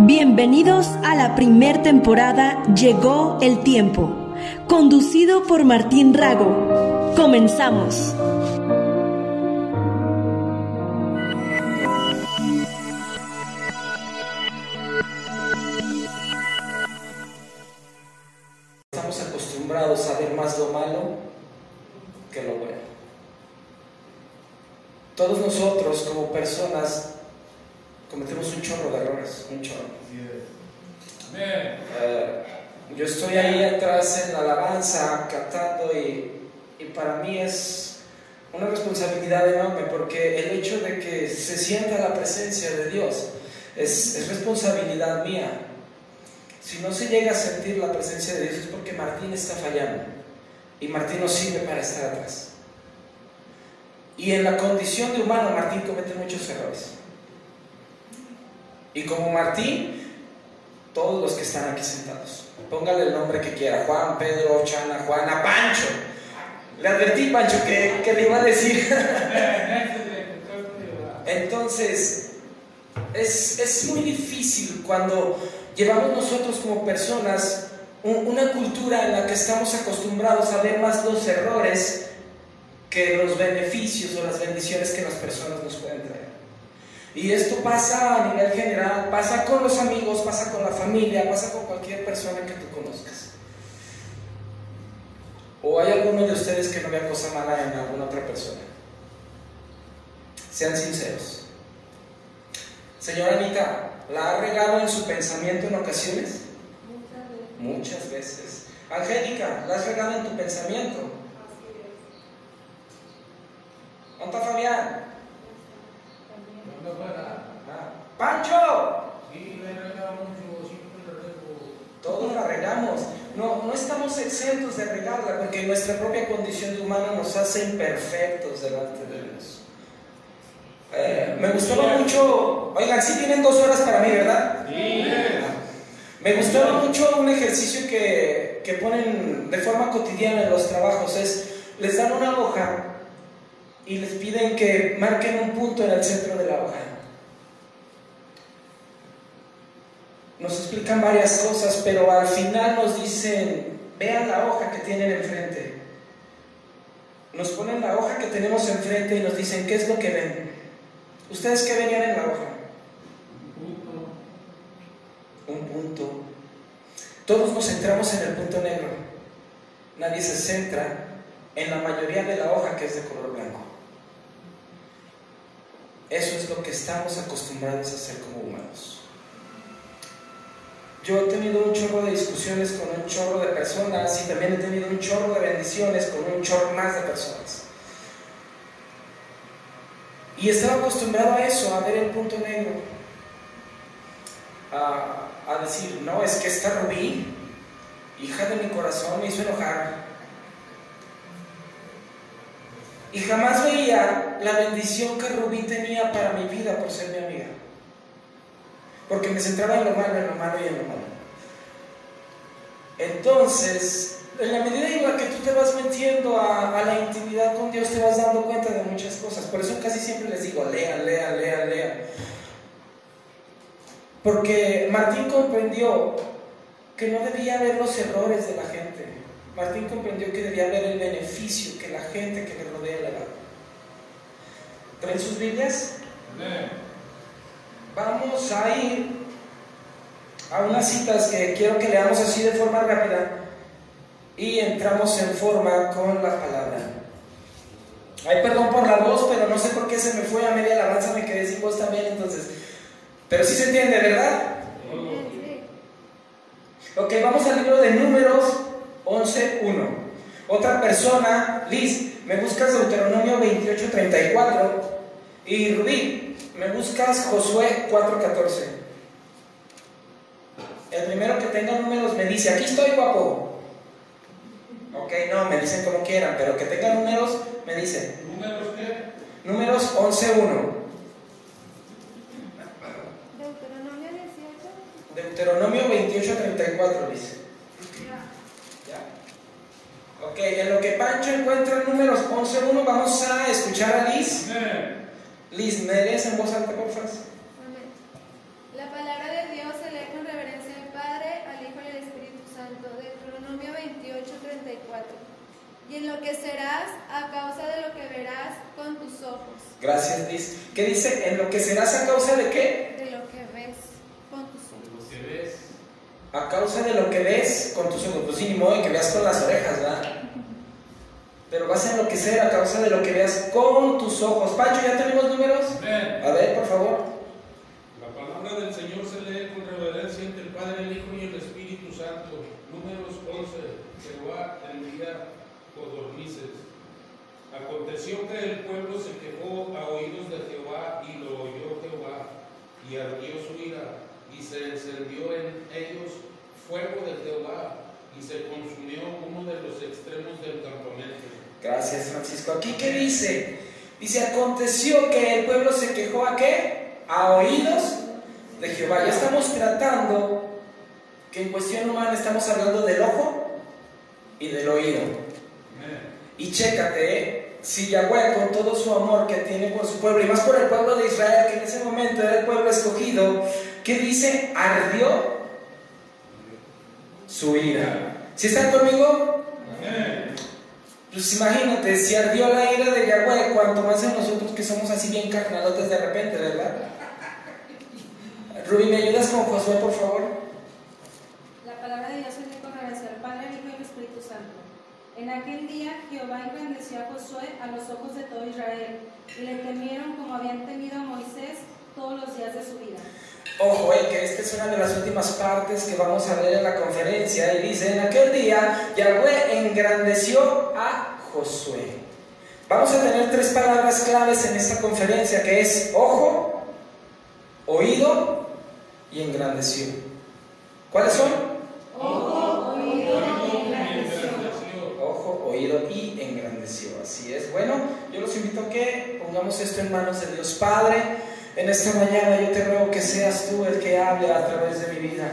Bienvenidos a la primer temporada Llegó el tiempo, conducido por Martín Rago. Comenzamos. Estamos acostumbrados a ver más lo malo que lo bueno. Todos nosotros como personas chorro. Eh, yo estoy ahí atrás en la alabanza cantando y, y para mí es una responsabilidad enorme porque el hecho de que se sienta la presencia de Dios es, es responsabilidad mía. Si no se llega a sentir la presencia de Dios es porque Martín está fallando y Martín no sirve para estar atrás. Y en la condición de humano Martín comete muchos errores. Y como Martín, todos los que están aquí sentados, póngale el nombre que quiera, Juan, Pedro, Chana, Juana, Pancho. Le advertí, Pancho, que, que le iba a decir. Entonces, es, es, muy difícil cuando llevamos nosotros como personas un, una cultura en la que estamos acostumbrados a ver más los errores que los beneficios o las bendiciones que las personas nos pueden traer. Y esto pasa a nivel general, pasa con los amigos, pasa con la familia, pasa con cualquier persona que tú conozcas. ¿O hay alguno de ustedes que no vea cosa mala en alguna otra persona? Sean sinceros. Señora Anita, ¿la ha regado en su pensamiento en ocasiones? Muchas veces. Muchas veces. Angélica, ¿la has regado en tu pensamiento? Así es. ¿Dónde está Fabián? ¡Pancho! Todos la regamos. No, no estamos exentos de regarla porque nuestra propia condición de humano nos hace imperfectos delante de Dios. Eh, me gustaba mucho, oigan, sí tienen dos horas para mí, ¿verdad? Sí. Me gustaba mucho un ejercicio que, que ponen de forma cotidiana en los trabajos, es, les dan una hoja y les piden que marquen un punto en el centro de la hoja. Nos explican varias cosas, pero al final nos dicen, vean la hoja que tienen enfrente. Nos ponen la hoja que tenemos enfrente y nos dicen, ¿qué es lo que ven? ¿Ustedes qué venían en la hoja? Un punto. Todos nos centramos en el punto negro. Nadie se centra en la mayoría de la hoja que es de color blanco. Eso es lo que estamos acostumbrados a hacer como humanos. Yo he tenido un chorro de discusiones con un chorro de personas y también he tenido un chorro de bendiciones con un chorro más de personas. Y estaba acostumbrado a eso, a ver el punto negro. A, a decir, no, es que esta Rubí, hija de mi corazón, me hizo enojar. Y jamás veía la bendición que Rubí tenía para mi vida por ser mi amiga. Porque me centraba en lo malo, en lo malo y en lo malo. Entonces, en la medida en la que tú te vas metiendo a, la intimidad con Dios, te vas dando cuenta de muchas cosas. Por eso casi siempre les digo, lean, lean, lean, lean. Porque Martín comprendió que no debía ver los errores de la gente. Martín comprendió que debía ver el beneficio que la gente que le rodea le da. ¿Traen sus Biblias? Vamos a ir a unas citas que quiero que leamos así de forma rápida y entramos en forma con la palabra. Ay, perdón por la voz, pero no sé por qué se me fue a media alabanza, me quedé sin voz también, entonces. Pero sí se entiende, ¿verdad? Ok, vamos al libro de Números 11.1. Otra persona, Liz, me buscas Deuteronomio 28.34 y Rubí, me buscas Josué 4.14. El primero que tenga números me dice, aquí estoy guapo. Ok, no, me dicen como quieran, pero que tenga números me dicen. ¿Números qué? Números 11.1. Deuteronomio 18. Deuteronomio 28.34 dice. Ok, en lo que Pancho encuentra el números 11.1, vamos a escuchar a Liz. Liz, ¿me lees en voz alta, por favor? La palabra de Dios se lee con reverencia al Padre, al Hijo y al Espíritu Santo. Deuteronomio 28, 34. Y en lo que serás, a causa de lo que verás con tus ojos. Gracias, Liz. ¿Qué dice? En lo que serás a causa de qué? De lo que ves con tus ojos. De lo que ves. A causa de lo que ves con tus ojos. Pues sí, ni modo que veas con las orejas, ¿verdad? Pero vas a enloquecer a causa de lo que veas con tus ojos. Pancho, ¿ya tenemos números? A ver, por favor. La palabra del Señor se lee con reverencia entre el Padre, el Hijo y el Espíritu Santo. Números 11. Jehová envía codornices. Aconteció que el pueblo se quejó a oídos de Jehová y lo oyó Jehová y ardió su ira y se encendió en ellos fuego de Jehová y se consumió uno de los extremos del campamento. Gracias, Francisco. Aquí, ¿qué dice? Dice, aconteció que el pueblo se quejó a qué? A oídos de Jehová. Ya estamos tratando que en cuestión humana estamos hablando del ojo y del oído. Y chécate, ¿eh? si Yahweh con todo su amor que tiene por su pueblo, y más por el pueblo de Israel, que en ese momento era el pueblo escogido, ¿qué dice? Ardió su ira. ¿Si están conmigo? Amén. Pues imagínate, si ardió la ira de Yahweh, cuanto más en nosotros que somos así bien carnalotes de repente, ¿verdad? Rubí, ¿me ayudas con Josué, por favor? La palabra de Dios se con reverencia al Padre, al Hijo y al Espíritu Santo. En aquel día Jehová engrandeció a Josué a los ojos de todo Israel, y le temieron como habían temido a Moisés todos los días de su vida. Ojo, eh, que esta es una de las últimas partes que vamos a ver en la conferencia. Y dice, en aquel día Yahweh engrandeció a Josué. Vamos a tener tres palabras claves en esta conferencia, que es ojo, oído y engrandeció. ¿Cuáles son? Ojo, oído y engrandeció. Ojo, oído y engrandeció. Así es. Bueno, yo los invito a que pongamos esto en manos de Dios Padre. En esta mañana yo te ruego que seas tú el que hable a través de mi vida.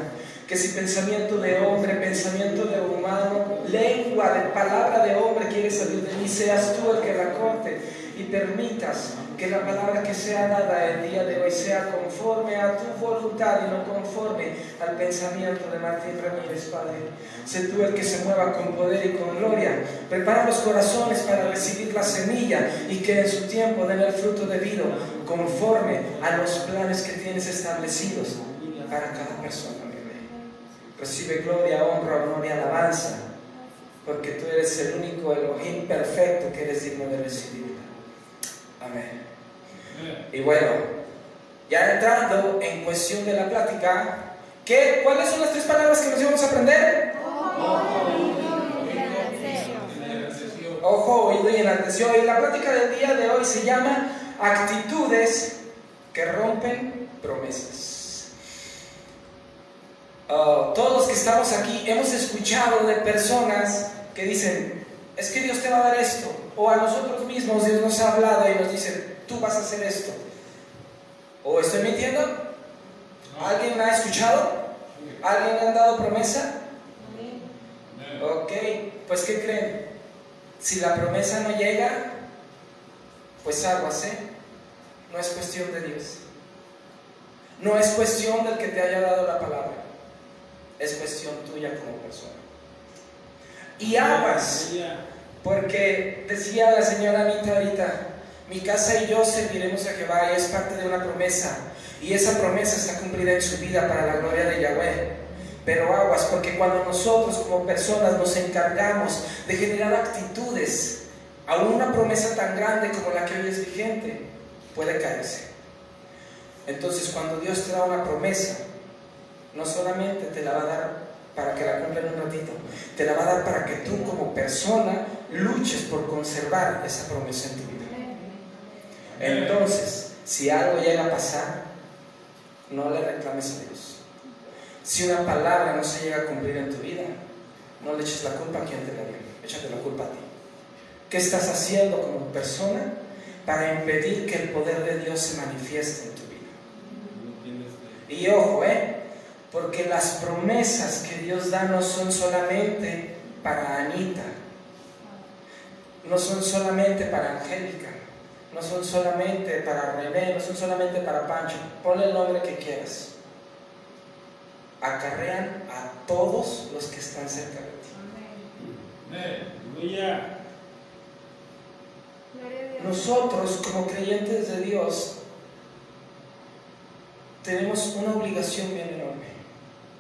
Que si pensamiento de hombre, pensamiento de humano, lengua de palabra de hombre quiere salir de mí, seas tú el que la corte y permitas que la palabra que sea dada el día de hoy sea conforme a tu voluntad y no conforme al pensamiento de Martín Ramírez, Padre. Sé tú el que se mueva con poder y con gloria. Prepara los corazones para recibir la semilla y que en su tiempo den el fruto debido conforme a los planes que tienes establecidos para cada persona. mi Rey. Recibe gloria, honra, honor y alabanza, porque tú eres el único Elohim perfecto que eres digno de recibirla. Amén. Y bueno, ya entrando en cuestión de la plática, ¿qué, ¿cuáles son las tres palabras que nos íbamos a aprender? Ojo, oído y enalteció. Y la plática del día de hoy se llama actitudes que rompen promesas. Ah, todos los que estamos aquí hemos escuchado de personas que dicen, es que Dios te va a dar esto. O a nosotros mismos Dios nos ha hablado y nos dice, tú vas a hacer esto. ¿O estoy mintiendo? ¿Alguien me ha escuchado? ¿Alguien le han dado promesa? Ok, pues ¿qué creen? Si la promesa no llega, pues aguas, ¿eh? No es cuestión de Dios. No es cuestión del que te haya dado la palabra. Es cuestión tuya como persona. Y aguas, porque decía la señora Anita ahorita, mi casa y yo serviremos a Jehová y es parte de una promesa. Y esa promesa está cumplida en su vida para la gloria de Yahweh. Pero aguas, porque cuando nosotros como personas nos encargamos de generar actitudes a una promesa tan grande como la que hoy es vigente, puede caerse. Entonces cuando Dios te da una promesa, no solamente te la va a dar para que la cumpla en un ratito, te la va a dar para que tú como persona luches por conservar esa promesa en tu vida. Entonces, si algo llega a pasar, no le reclames a Dios. Si una palabra no se llega a cumplir en tu vida, no le eches la culpa a quien te la dio, échate la culpa a ti. ¿Qué estás haciendo como persona para impedir que el poder de Dios se manifieste en tu vida? Y ojo, ¿eh? Porque las promesas que Dios da no son solamente para Anita, no son solamente para Angélica, no son solamente para René, no son solamente para Pancho. Ponle el nombre que quieras. acarrean a todos los que están cerca de ti. Aleluya. Gloria a Dios. Nosotros como creyentes de Dios tenemos una obligación bien enorme,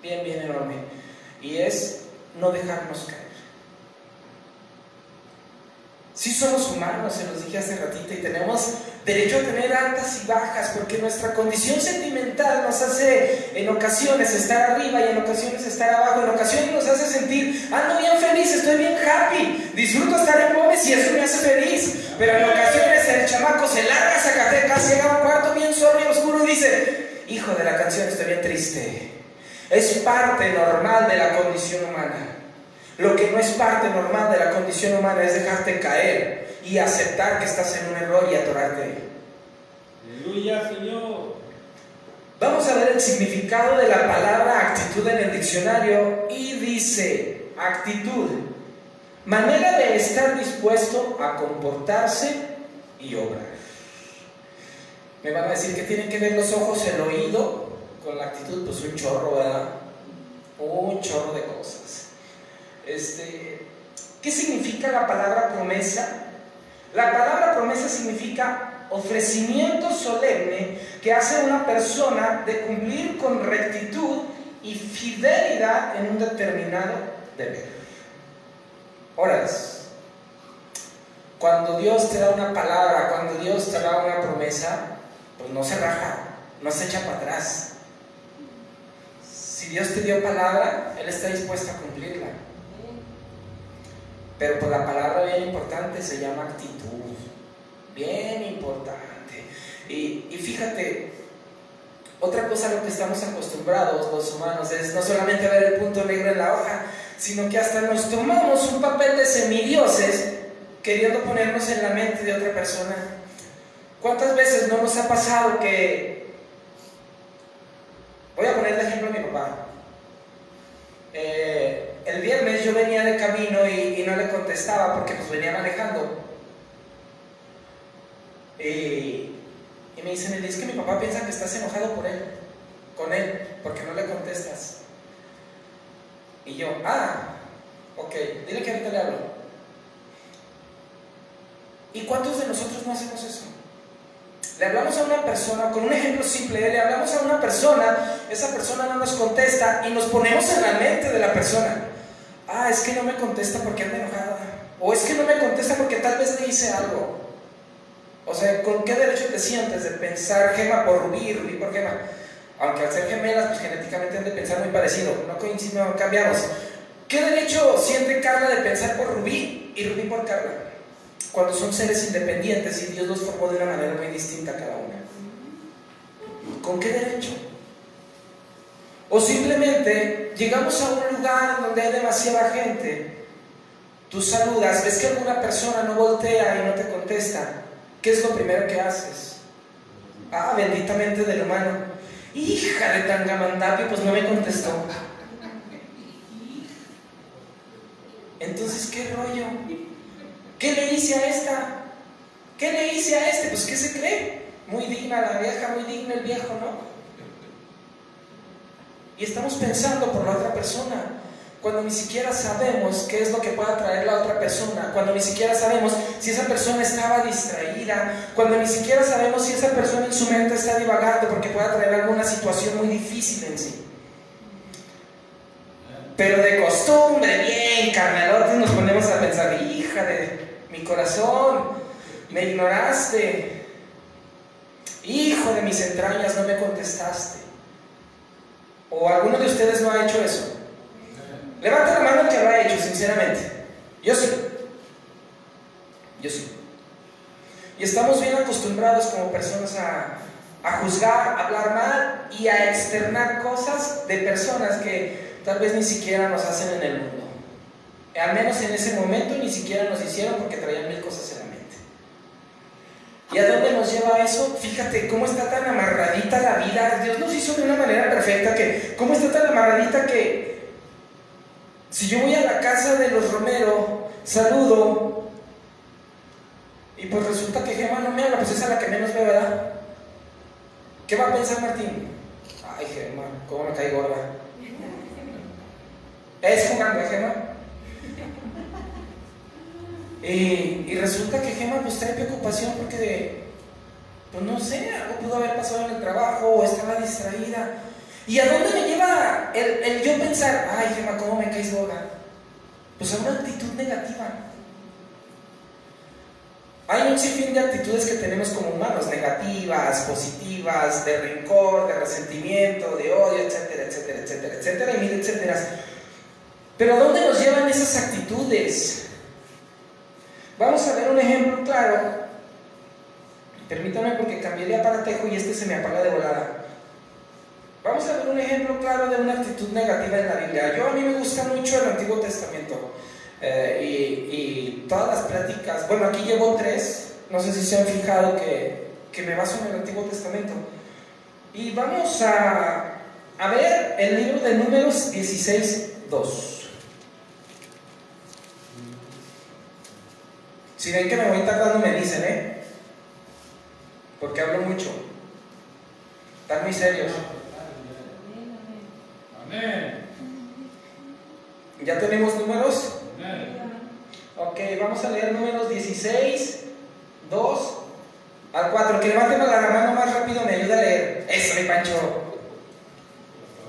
bien, bien enorme, y es no dejarnos caer. Sí somos humanos, se los dije hace ratito, y tenemos derecho a tener altas y bajas, porque nuestra condición sentimental nos hace en ocasiones estar arriba y en ocasiones estar abajo, en ocasiones nos hace sentir, ando bien feliz, estoy bien happy, disfruto estar en Gómez y eso me hace feliz, pero en ocasiones el chamaco se larga a Zacatecas, llega a un cuarto bien solo y oscuro y dice, hijo de la canción, estoy bien triste. Es parte normal de la condición humana. Lo que no es parte normal de la condición humana es dejarte caer y aceptar que estás en un error y atorarte. ahí. Aleluya, Señor. Vamos a ver el significado de la palabra actitud en el diccionario y dice actitud, manera de estar dispuesto a comportarse y obrar. Me van a decir que tienen que ver los ojos, el oído con la actitud, pues un chorro, ¿verdad? Un chorro de cosas. Este, ¿Qué significa la palabra promesa? La palabra promesa significa ofrecimiento solemne que hace una persona de cumplir con rectitud y fidelidad en un determinado deber. Horas. Cuando Dios te da una palabra, cuando Dios te da una promesa, pues no se raja, no se echa para atrás. Si Dios te dio palabra, Él está dispuesto a cumplirla. Pero pues la palabra bien importante se llama actitud. Bien importante. Y, y fíjate, otra cosa a lo que estamos acostumbrados los humanos es no solamente ver el punto negro en la hoja, sino que hasta nos tomamos un papel de semidioses queriendo ponernos en la mente de otra persona. ¿Cuántas veces no nos ha pasado que... Voy a poner de ejemplo a mi papá. Eh, el viernes yo venía de camino y, contestaba porque pues venía manejando. Y, y me dicen, es que mi papá piensa que estás enojado por él, con él, porque no le contestas. Y yo, ah, ok, dile que ahorita le hablo. ¿Y cuántos de nosotros no hacemos eso? Le hablamos a una persona, con un ejemplo simple, le hablamos a una persona, esa persona no nos contesta y nos ponemos en la mente de la persona. Ah, es que no me contesta porque anda enojada. O es que no me contesta porque tal vez le hice algo. O sea, ¿con qué derecho te sientes de pensar Gema por Rubí, Rubí por Gema? Aunque al ser gemelas, pues genéticamente han de pensar muy parecido. No coincidimos, cambiamos. ¿Qué derecho siente Carla de pensar por Rubí y Rubí por Carla? Cuando son seres independientes y Dios los formó de una manera muy distinta a cada una. ¿Con qué derecho? O simplemente llegamos a un lugar donde hay demasiada gente, tú saludas, ves que alguna persona no voltea y no te contesta, ¿qué es lo primero que haces? Ah, benditamente del humano. Hija de Tangamandapi, pues no me contestó. Entonces, ¿qué rollo? ¿Qué le hice a esta? ¿Qué le hice a este? Pues, ¿qué se cree? Muy digna la vieja, muy digno el viejo, ¿no? Y estamos pensando por la otra persona, cuando ni siquiera sabemos qué es lo que pueda traer la otra persona, cuando ni siquiera sabemos si esa persona estaba distraída, cuando ni siquiera sabemos si esa persona en su mente está divagando porque pueda traer alguna situación muy difícil en sí. Pero de costumbre, bien, carnalotes, nos ponemos a pensar, hija de mi corazón, me ignoraste, hijo de mis entrañas, no me contestaste. ¿O alguno de ustedes no ha hecho eso? Levanta la mano el que lo ha hecho, sinceramente. Yo sí. Yo sí. Y estamos bien acostumbrados como personas a, a juzgar, a hablar mal y a externar cosas de personas que tal vez ni siquiera nos hacen en el mundo. Al menos en ese momento ni siquiera nos hicieron porque traían mil cosas en la mente. ¿Y a dónde nos lleva eso? Fíjate cómo está tan amarradita la vida. Dios nos hizo de una manera perfecta que, cómo está tan amarradita que si yo voy a la casa de los Romero, saludo, y pues resulta que Gemma no me habla, pues es a la que menos ve, ¿verdad? ¿Qué va a pensar Martín? Ay, Gemma, cómo me cae gorda. Es jugando, Gema. Y, y resulta que Gema pues trae preocupación porque de, pues no sé, algo pudo haber pasado en el trabajo o estaba distraída. ¿Y a dónde me lleva el, el yo pensar, ay Gema, ¿cómo me caes gorda? Pues a una actitud negativa. Hay un sinfín de actitudes que tenemos como humanos, negativas, positivas, de rencor, de resentimiento, de odio, etcétera, etcétera, etcétera, etcétera, y mil etcétera. Pero ¿a dónde nos llevan esas actitudes? Vamos a ver un ejemplo claro. Permítanme porque cambié de aparatejo y este se me apaga de volada. Vamos a ver un ejemplo claro de una actitud negativa en la Biblia. Yo a mí me gusta mucho el Antiguo Testamento eh, y, todas las pláticas. Bueno, aquí llevo tres. No sé si se han fijado que, que me baso en el Antiguo Testamento. Y vamos a, a ver el libro de Números 16, 2. Si ven que me voy tardando, me dicen, ¿eh? Porque hablo mucho. Están muy serios. ¿Ya tenemos números? Ok, vamos a leer números 16, 2 al 4. Que levanten la mano más rápido, me ayuda a leer. Eso, mi Pancho.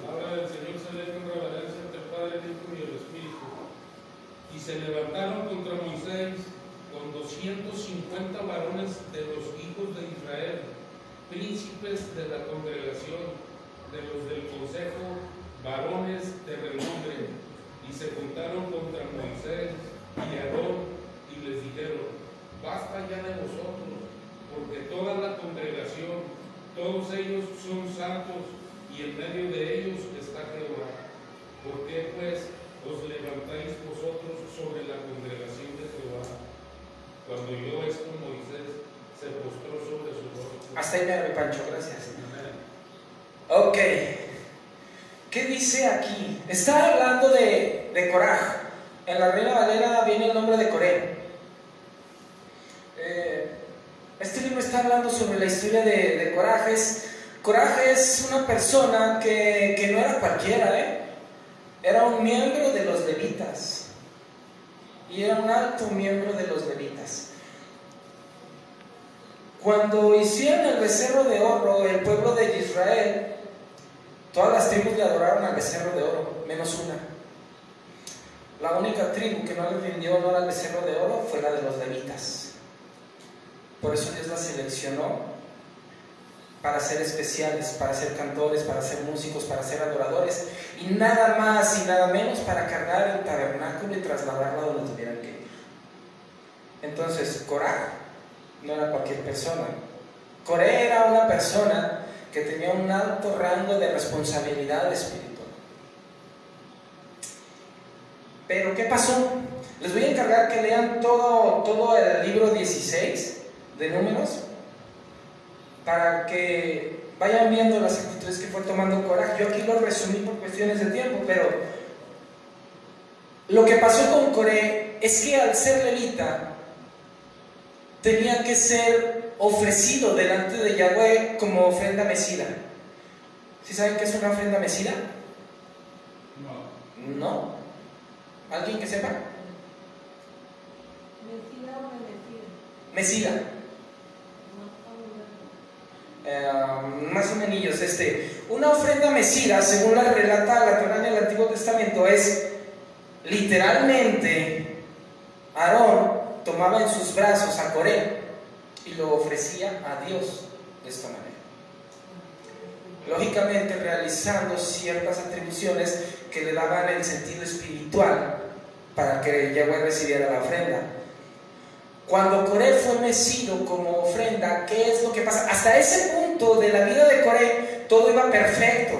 La palabra del Señor se lee el Padre, el Hijo y el Espíritu. Y se levantaron contra Moisés con 250 varones de los hijos de Israel, príncipes de la congregación, de los del consejo, varones de renombre, y se juntaron contra Moisés y Aarón y les dijeron, basta ya de vosotros, porque toda la congregación, todos ellos son santos, y en medio de ellos está Jehová. ¿Por qué pues os levantáis vosotros sobre la congregación de Jehová? Cuando oyó esto Moisés se postró sobre su rostro. Hasta ahí, mi Pancho, gracias. Ok. ¿Qué dice aquí? Está hablando de, de Coraj. En la Reina Valera viene el nombre de Coré. Eh, este libro está hablando sobre la historia de, de Coraj. Es, Coraj es una persona que, que no era cualquiera, ¿eh? Era un miembro de los levitas. Y era un alto miembro de los levitas. Cuando hicieron el becerro de oro, el pueblo de Israel, todas las tribus le adoraron al becerro de oro, menos una. La única tribu que no le rindió honor al becerro de oro fue la de los levitas. Por eso Dios la seleccionó para ser especiales, para ser cantores, para ser músicos, para ser adoradores, y nada más y nada menos para cargar el tabernáculo y trasladarlo donde tuvieran que. Entonces, Corá no era cualquier persona. Coré era una persona que tenía un alto rango de responsabilidad espiritual. Pero, ¿qué pasó? Les voy a encargar que lean todo, todo el libro 16 de números para que vayan viendo las actitudes que fue tomando Coraje. Yo aquí lo resumí por cuestiones de tiempo, pero lo que pasó con Coré es que al ser levita tenía que ser ofrecido delante de Yahweh como ofrenda mesida. ¿Sí saben qué es una ofrenda mesida? No. No. ¿Alguien que sepa? Mentira o. Mesida. Eh, más o menos, este, una ofrenda mesida, según la relata la Torah en el Antiguo Testamento, es literalmente Aarón tomaba en sus brazos a Coré y lo ofrecía a Dios de esta manera. Lógicamente realizando ciertas atribuciones que le daban el sentido espiritual para que Yahweh recibiera la ofrenda. Cuando Coré fue mecido como ofrenda, ¿qué es lo que pasa? Hasta ese punto de la vida de Coré todo iba perfecto.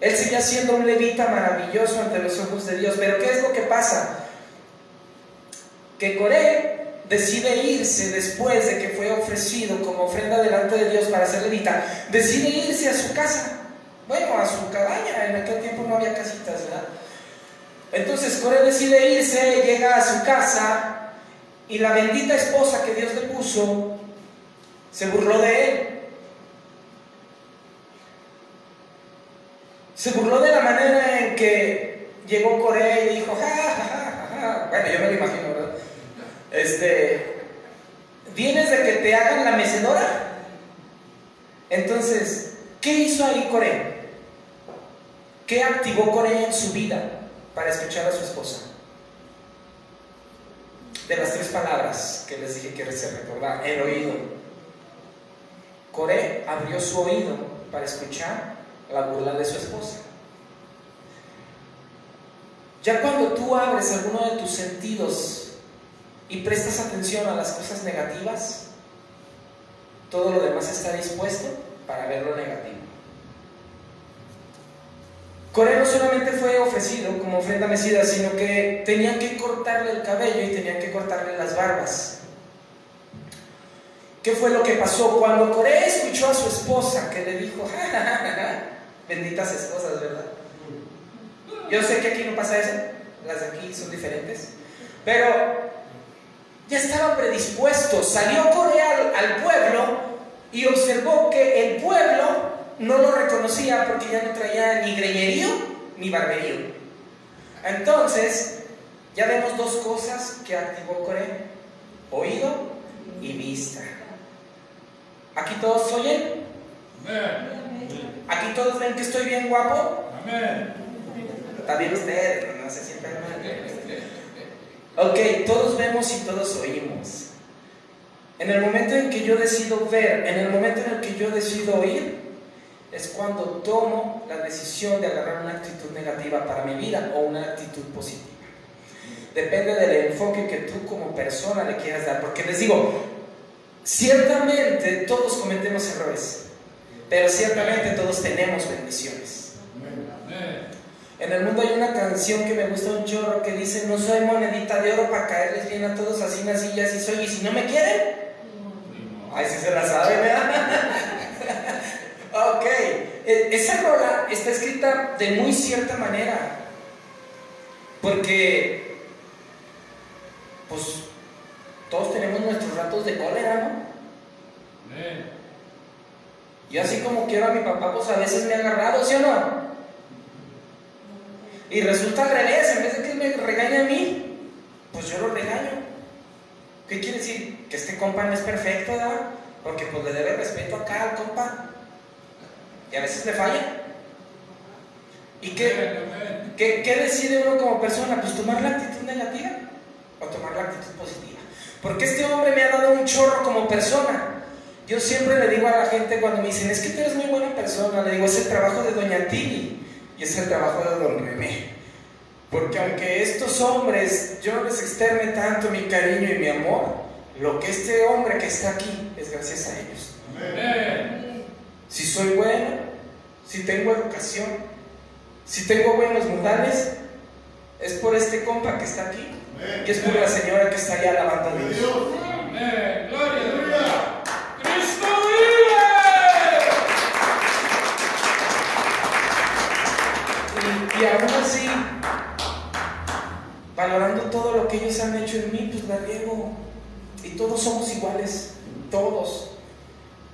Él seguía siendo un levita maravilloso ante los ojos de Dios. Pero ¿qué es lo que pasa? Que Coré decide irse después de que fue ofrecido como ofrenda delante de Dios para ser levita. Decide irse a su casa. Bueno, a su cabaña. En aquel tiempo no había casitas, ¿verdad? Entonces Coré decide irse, llega a su casa y la bendita esposa que Dios le puso se burló de él. Se burló de la manera en que llegó Corea y dijo, ja, ja, ja, ja, Bueno, yo me lo imagino. Este, ¿vienes de que te hagan la mecedora? Entonces, ¿qué hizo ahí Corea? ¿Qué activó Corea en su vida para escuchar a su esposa? De las tres palabras que les dije que se recordar, el oído. Coré abrió su oído para escuchar la burla de su esposa. Ya cuando tú abres alguno de tus sentidos y prestas atención a las cosas negativas, todo lo demás está dispuesto para ver lo negativo. Coré no solamente fue ofrecido como ofrenda mesida, sino que tenían que cortarle el cabello y tenían que cortarle las barbas. ¿Qué fue lo que pasó? Cuando Coré escuchó a su esposa que le dijo, benditas esposas, ¿verdad? Yo sé que aquí no pasa eso, las de aquí son diferentes, pero ya estaba predispuesto, salió Coré al, al pueblo y observó que el pueblo no lo reconocía porque ya no traía ni greñerío ni barberío. Entonces, ya vemos dos cosas que activó Coré, oído y vista. ¿Aquí todos oyen? ¿Aquí todos ven que estoy bien guapo? Amén. También ustedes, no se sientan mal. Ok, todos vemos y todos oímos. En el momento en que yo decido ver, en el momento en el que yo decido oír, es cuando tomo la decisión de agarrar una actitud negativa para mi vida o una actitud positiva. Depende del enfoque que tú como persona le quieras dar. Porque les digo, ciertamente todos cometemos errores, pero ciertamente todos tenemos bendiciones. En el mundo hay una canción que me gusta un chorro que dice, no soy monedita de oro para caerles bien a todos, así nací y así soy, y si no me quieren, ay, si se la saben, ¿verdad? Ok, e, esa rola está escrita de muy cierta manera, porque, pues, todos tenemos nuestros ratos de cólera, ¿no? Y así como quiero a mi papá, pues a veces me ha agarrado, ¿sí o no? Y resulta al revés, en vez de que me regañe a mí, pues yo lo regaño. ¿Qué quiere decir? Que este compa no es perfecto, ¿verdad? Porque pues le debe respeto acá al compa. Y a veces le falla. ¿Y qué, qué, qué decide uno como persona? Pues tomar la actitud negativa o tomar la actitud positiva. Porque este hombre me ha dado un chorro como persona. Yo siempre le digo a la gente cuando me dicen, es que tú eres muy buena persona, le digo, es el trabajo de Doña Tili y es el trabajo de Don René. Porque aunque estos hombres yo no les externe tanto mi cariño y mi amor, lo que este hombre que está aquí es gracias a ellos. Amén. Si soy bueno, si tengo educación, si tengo buenos modales, es por este compa que está aquí y es por la señora que está allá alabando a Dios. Amén. Gloria a Y, aún así, valorando todo lo que ellos han hecho en mí, pues la riego. Y todos somos iguales, todos.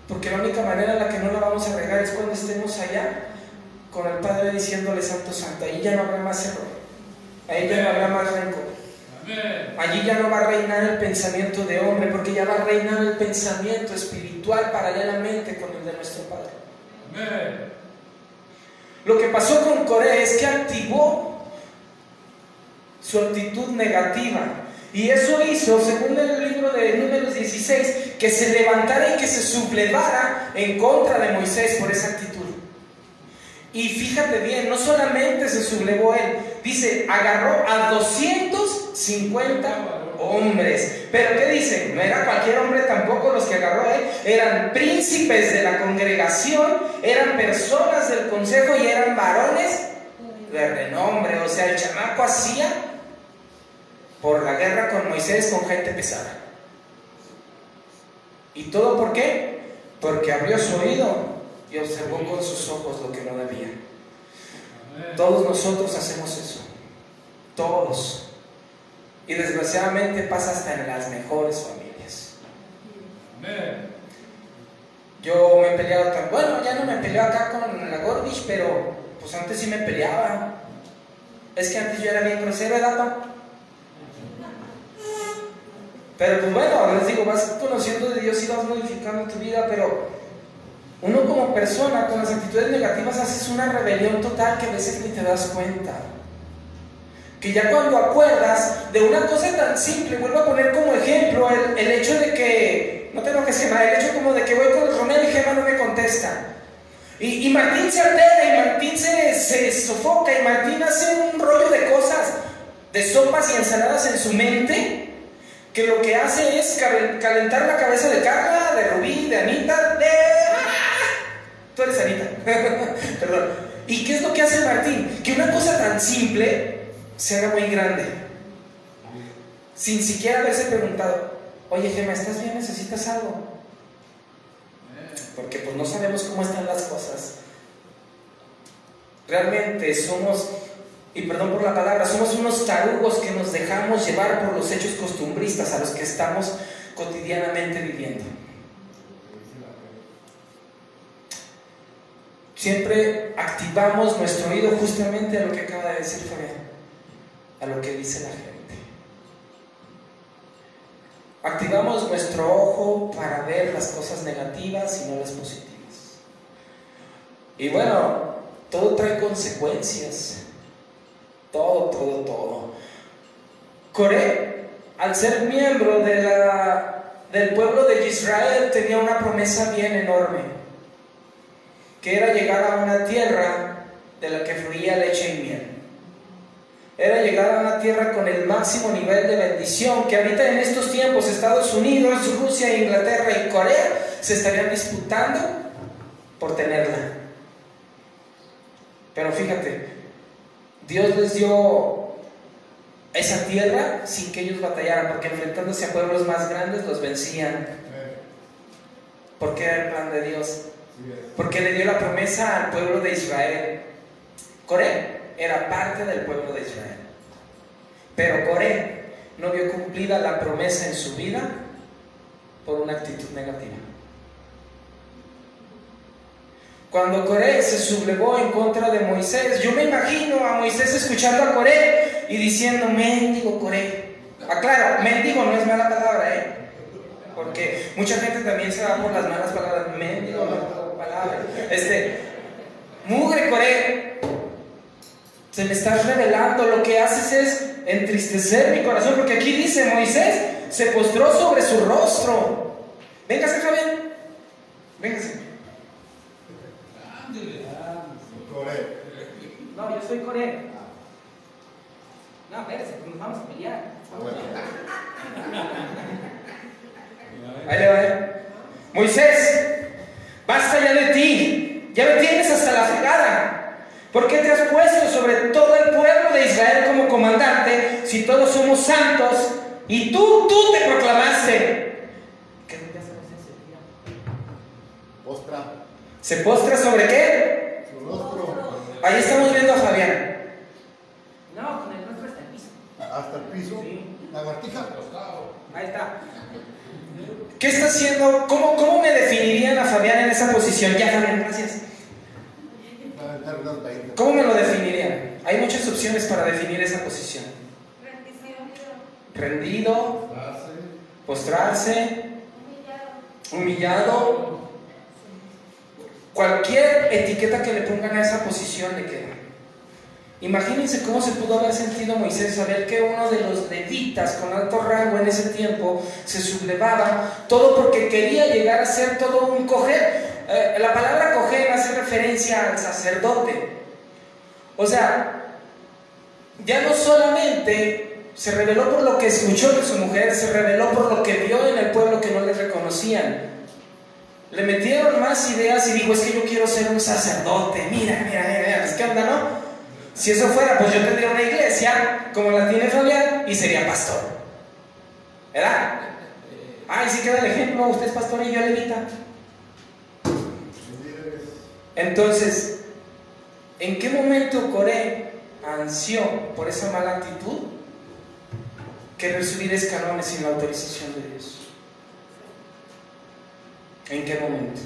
Porque la única manera en la que no la vamos a regar es cuando estemos allá con el Padre diciéndole Santo Santo. Ahí ya no habrá más error. Ahí ya no habrá más rencor. Allí ya no va a reinar el pensamiento de hombre, porque ya va a reinar el pensamiento espiritual paralelamente con el de nuestro Padre. Amén. Lo que pasó con Corea es que activó su actitud negativa. Y eso hizo, según el libro de Números 16, que se levantara y que se sublevara en contra de Moisés por esa actitud. Y fíjate bien, no solamente se sublevó él, dice, agarró a 250 hombres. Pero ¿qué dice? No era cualquier hombre tampoco los que agarró él, eran príncipes de la congregación, eran personas del consejo y eran varones de renombre. O sea, el chamaco hacía por la guerra con Moisés con gente pesada. ¿Y todo por qué? Porque abrió su oído y observó con sus ojos lo que no debía. Todos nosotros hacemos eso. Todos. Y desgraciadamente pasa hasta en las mejores familias. Yo me he peleado tan... Bueno, ya no me peleo acá con la Gordish, pero Pues antes sí me peleaba. Es que antes yo era bien grosero, ¿verdad, pa? Pero pues bueno, les digo, vas conociendo de Dios y vas modificando tu vida, pero uno como persona con las actitudes negativas haces una rebelión total que a veces ni te das cuenta. Que ya cuando acuerdas de una cosa tan simple, vuelvo a poner como ejemplo el, el hecho de que, no tengo que Gema, el hecho como de que voy con Romeo y Gema no me contesta. Y, y Martín se altera y Martín se, se sofoca y Martín hace un rollo de cosas, de sopas y ensaladas en su mente, que lo que hace es calentar la cabeza de Carla, de Rubí, de Anita, de... Tú eres Anita, perdón. ¿Y qué es lo que hace Martín? Que una cosa tan simple se haga muy grande. Sin siquiera haberse preguntado, oye Gemma, ¿estás bien? ¿Necesitas algo? Porque pues no sabemos cómo están las cosas. Realmente somos, y perdón por la palabra, somos unos tarugos que nos dejamos llevar por los hechos costumbristas a los que estamos cotidianamente viviendo. Siempre activamos nuestro oído justamente a lo que acaba de decir Fabián, a lo que dice la gente. Activamos nuestro ojo para ver las cosas negativas y no las positivas. Y bueno, todo trae consecuencias. Todo, todo, todo. Coré, al ser miembro de la, del pueblo de Israel, tenía una promesa bien enorme que era llegar a una tierra de la que fluía leche y miel. Era llegar a una tierra con el máximo nivel de bendición que ahorita en estos tiempos Estados Unidos, Rusia, Inglaterra y Corea se estarían disputando por tenerla. Pero fíjate, Dios les dio esa tierra sin que ellos batallaran, porque enfrentándose a pueblos más grandes los vencían. Porque era el plan de Dios porque le dio la promesa al pueblo de Israel. Coré era parte del pueblo de Israel. Pero Coré no vio cumplida la promesa en su vida por una actitud negativa. Cuando Coré se sublevó en contra de Moisés, yo me imagino a Moisés escuchando a Coré y diciendo, mendigo Coré. Aclaro, mendigo no es mala palabra, ¿eh? Porque mucha gente también se va por las malas palabras. Mendigo no este, mugre Coré, se me estás revelando, lo que haces es entristecer mi corazón, porque aquí dice Moisés se postró sobre su rostro. Véngase, Javier. Véngase. No, yo soy Coré. No, espérese, pues nos vamos a pelear. Ahí le va. ¿eh? Moisés, Basta ya de ti, ya me tienes hasta la fregada. ¿Por qué te has puesto sobre todo el pueblo de Israel como comandante si todos somos santos y tú, tú te proclamaste? ¿Qué es Postra. ¿Se postra sobre qué? Su rostro. Ahí estamos viendo a Fabián. No, con el rostro hasta el piso. Hasta el piso. Sí. La martija. Ahí está. ¿Qué está haciendo? ¿Cómo, ¿Cómo me definirían a Fabián en esa posición? Ya, Fabián, gracias. ¿Cómo me lo definirían? Hay muchas opciones para definir esa posición. Rendido, postrarse, humillado. Cualquier etiqueta que le pongan a esa posición le queda. Imagínense cómo se pudo haber sentido Moisés saber que uno de los levitas con alto rango en ese tiempo se sublevaba, todo porque quería llegar a ser todo un coger. Eh, la palabra coger hace referencia al sacerdote. O sea, ya no solamente se reveló por lo que escuchó de su mujer, se reveló por lo que vio en el pueblo que no le reconocían. Le metieron más ideas y dijo, es que yo quiero ser un sacerdote. Mira, mira, mira, mira, ¿qué onda, no? Si eso fuera, pues yo tendría una iglesia como la tiene Fabián y sería pastor. ¿Verdad? Ay, sí queda el ejemplo, usted es pastor y yo levita. Entonces, ¿en qué momento Coré ansió por esa mala actitud que recibir escalones sin la autorización de Dios? ¿En qué momento?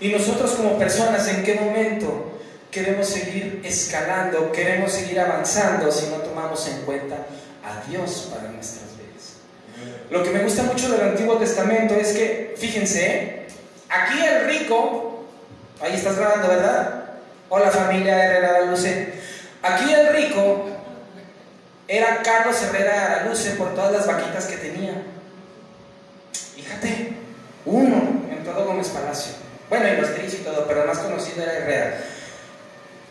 Y nosotros como personas, ¿en qué momento queremos seguir escalando, queremos seguir avanzando si no tomamos en cuenta a Dios para nuestras vidas. Lo que me gusta mucho del Antiguo Testamento es que, fíjense, ¿eh? aquí el rico, ahí estás grabando, ¿verdad? Hola familia Herrera Luce. Aquí el rico era Carlos Herrera Araluce por todas las vaquitas que tenía. Fíjate, uno en todo Gómez Palacio. Bueno, y los tris y todo, pero el más conocido era Herrera.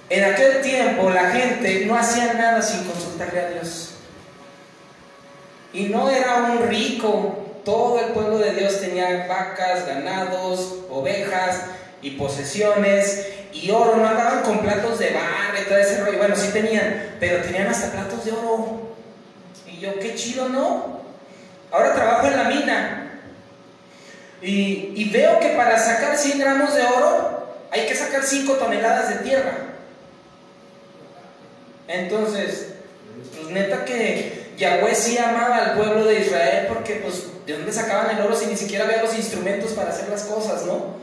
En aquel tiempo la gente no hacía nada sin consultarle a Dios. Y no era un rico, todo el pueblo de Dios tenía vacas, ganados, ovejas y posesiones y oro, no andaban con platos de barro y todo ese rollo. Bueno, sí tenían, pero tenían hasta platos de oro. Y yo, qué chido, ¿no? Ahora trabajo en la mina. Y, y veo que para sacar 100 gramos de oro hay que sacar 5 toneladas de tierra. Entonces, pues neta que Yahweh sí amaba al pueblo de Israel porque pues de dónde sacaban el oro si ni siquiera había los instrumentos para hacer las cosas, ¿no?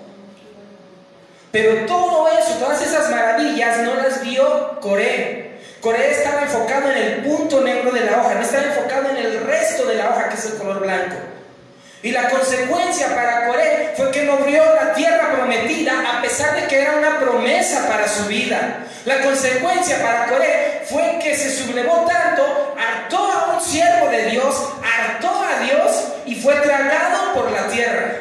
Pero todo eso, todas esas maravillas no las vio Coré. Coré estaba enfocado en el punto negro de la hoja, no estaba enfocado en el resto de la hoja que es el color blanco. Y la consecuencia para Coré fue que no vio la tierra prometida a pesar de que era una promesa para su vida. La consecuencia para Coré fue que se sublevó tanto, hartó a un siervo de Dios, hartó a Dios y fue tragado por la tierra.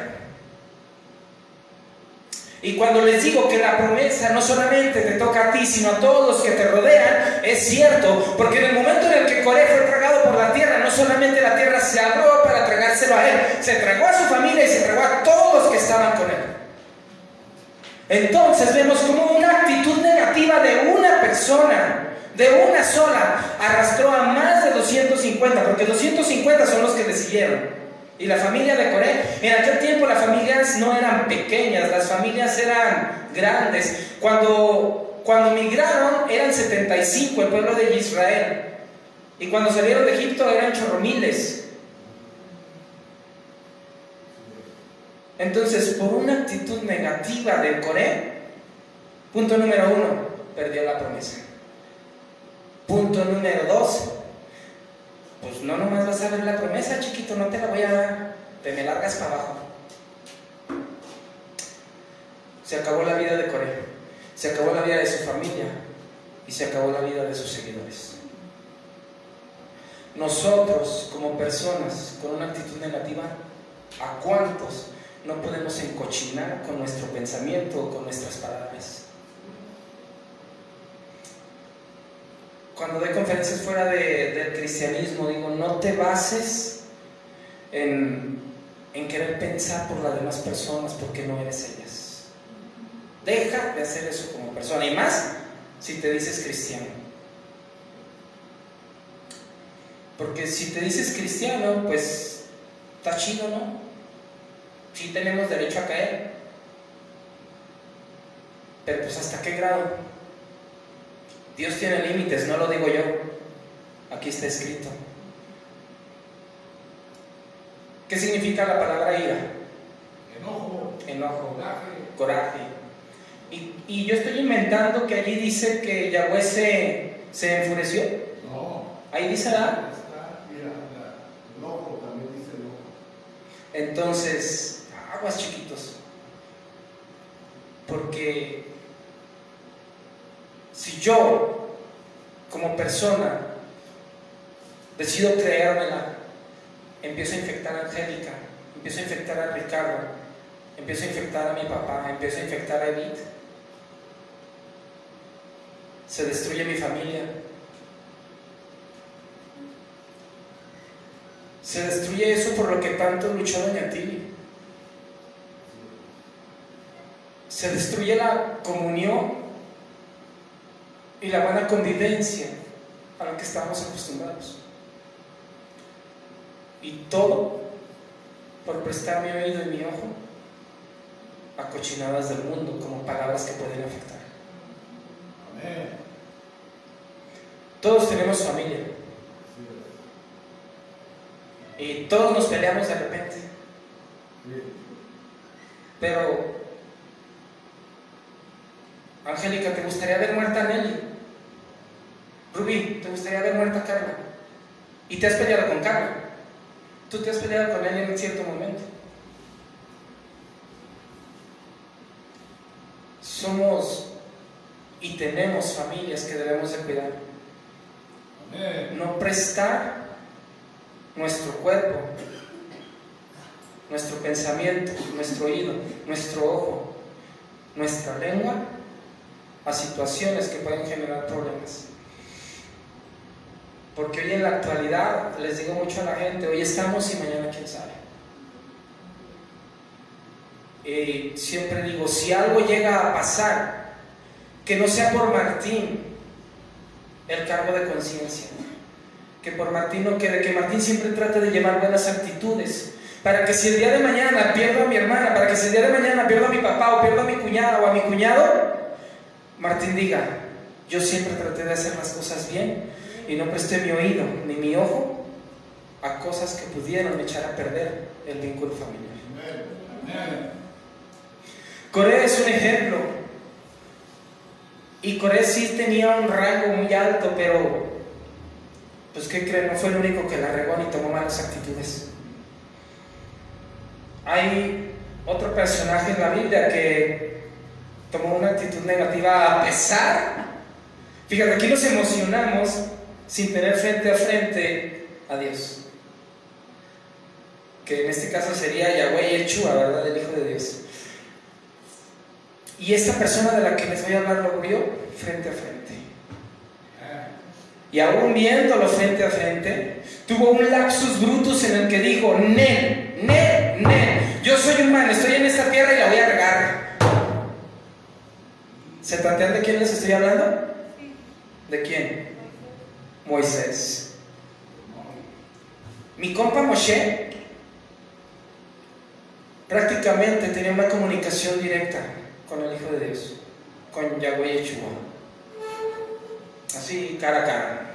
Y cuando les digo que la promesa no solamente te toca a ti, sino a todos los que te rodean, es cierto, porque en el momento en el que Coré fue tragado por la tierra, no solamente la tierra se abrió para tragárselo a él, se tragó a su familia y se tragó a todos los que estaban con él. Entonces vemos como una actitud negativa de una persona, de una sola, arrastró a más de 250, porque 250 son los que le siguieron. Y la familia de Coré, en aquel tiempo las familias no eran pequeñas, las familias eran grandes. Cuando, cuando migraron eran 75 el pueblo de Israel. Y cuando salieron de Egipto eran chorromiles. Entonces, por una actitud negativa de Coré, punto número uno, perdió la promesa. Punto número dos, pues no nomás vas a ver la promesa, chiquito, no te la voy a dar, te me largas para abajo. Se acabó la vida de Coré, se acabó la vida de su familia y se acabó la vida de sus seguidores. Nosotros, como personas con una actitud negativa, ¿a cuántos no podemos encochinar con nuestro pensamiento o con nuestras palabras? Cuando doy conferencias fuera de, del cristianismo, digo, no te bases en, en querer pensar por las demás personas porque no eres ellas. Deja de hacer eso como persona, y más si te dices cristiano. Porque si te dices cristiano, pues está chido, ¿no? Sí tenemos derecho a caer. Pero pues hasta qué grado? Dios tiene límites, no lo digo yo. Aquí está escrito. ¿Qué significa la palabra ira? Enojo. Enojo. Coraje. Coraje. Y, y yo estoy inventando que allí dice que Yahweh se, se enfureció. No. Ahí dice la. También dice. Entonces, aguas chiquitos. Porque si yo, como persona, decido creérmela, empiezo a infectar a Angélica, empiezo a infectar a Ricardo, empiezo a infectar a mi papá, empiezo a infectar a Edith, se destruye mi familia. Se destruye eso por lo que tanto luchó Doña Tili. Se destruye la comunión y la buena convivencia a la que estamos acostumbrados. Y todo por prestar mi oído y mi ojo a cochinadas del mundo como palabras que pueden afectar. Amén. Todos tenemos familia y todos nos peleamos de repente, pero Angélica, ¿te gustaría ver muerta a Nelly? Rubí, ¿te gustaría ver muerta a Carla? Y te has peleado con Carla. Tú te has peleado con Nelly en cierto momento. Somos y tenemos familias que debemos de cuidar. No prestar nuestro cuerpo, nuestro pensamiento, nuestro oído, nuestro ojo, nuestra lengua a situaciones que pueden generar problemas. Porque hoy en la actualidad, les digo mucho a la gente, hoy estamos y mañana quién sabe. Y siempre digo, si algo llega a pasar, que no sea por Martín el cargo de conciencia, que por Martín no quede, que Martín siempre trate de llevar buenas actitudes, para que si el día de mañana pierdo a mi hermana, para que si el día de mañana pierdo a mi papá o pierdo a mi cuñada o a mi cuñado, Martín diga, yo siempre traté de hacer las cosas bien y no presté mi oído ni mi ojo a cosas que pudieron echar a perder el vínculo familiar. Corea es un ejemplo. Y Corea sí tenía un rango muy alto, pero pues ¿qué creen? No fue el único que la regó ni tomó malas actitudes. Hay otro personaje en la Biblia que tomó una actitud negativa a pesar. Fíjate, aquí nos emocionamos sin tener frente a frente a Dios. Que en este caso sería Yahweh Yeshua, ¿verdad? El Hijo de Dios. Y esta persona de la que les voy a hablar lo vio frente a frente. Y aún viéndolo frente a frente, tuvo un lapsus brutus en el que dijo, Nen, Nen, Nen, yo soy humano, estoy en esta tierra y la voy a. ¿Se plantean de quién les estoy hablando? ¿De quién? Moisés. Mi compa Moshe prácticamente tenía una comunicación directa con el Hijo de Dios, con Yahweh Yeshua. Así, cara a cara.